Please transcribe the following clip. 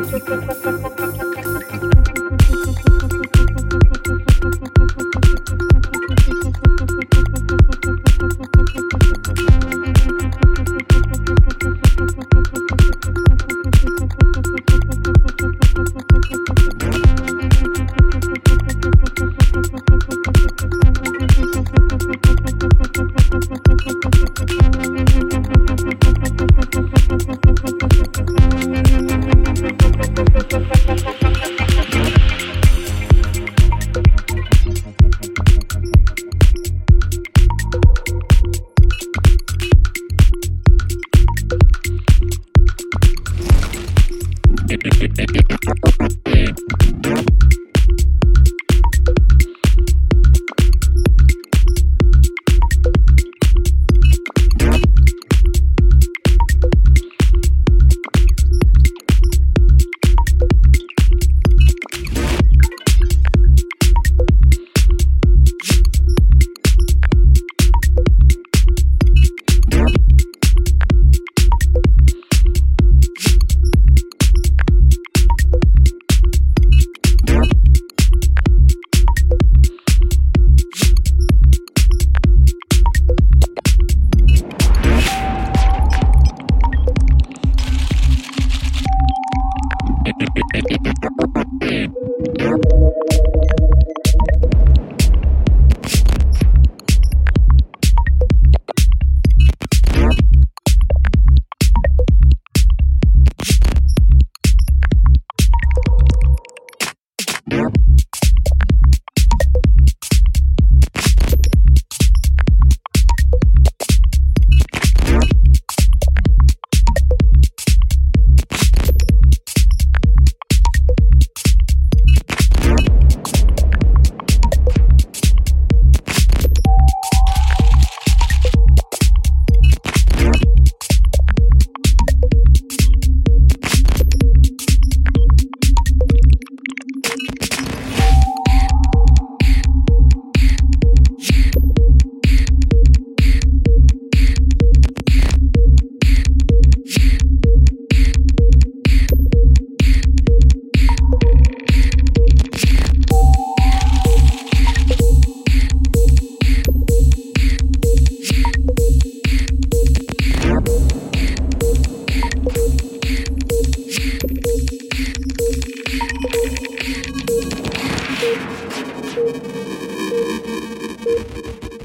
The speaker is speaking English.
Gracias. Thank you.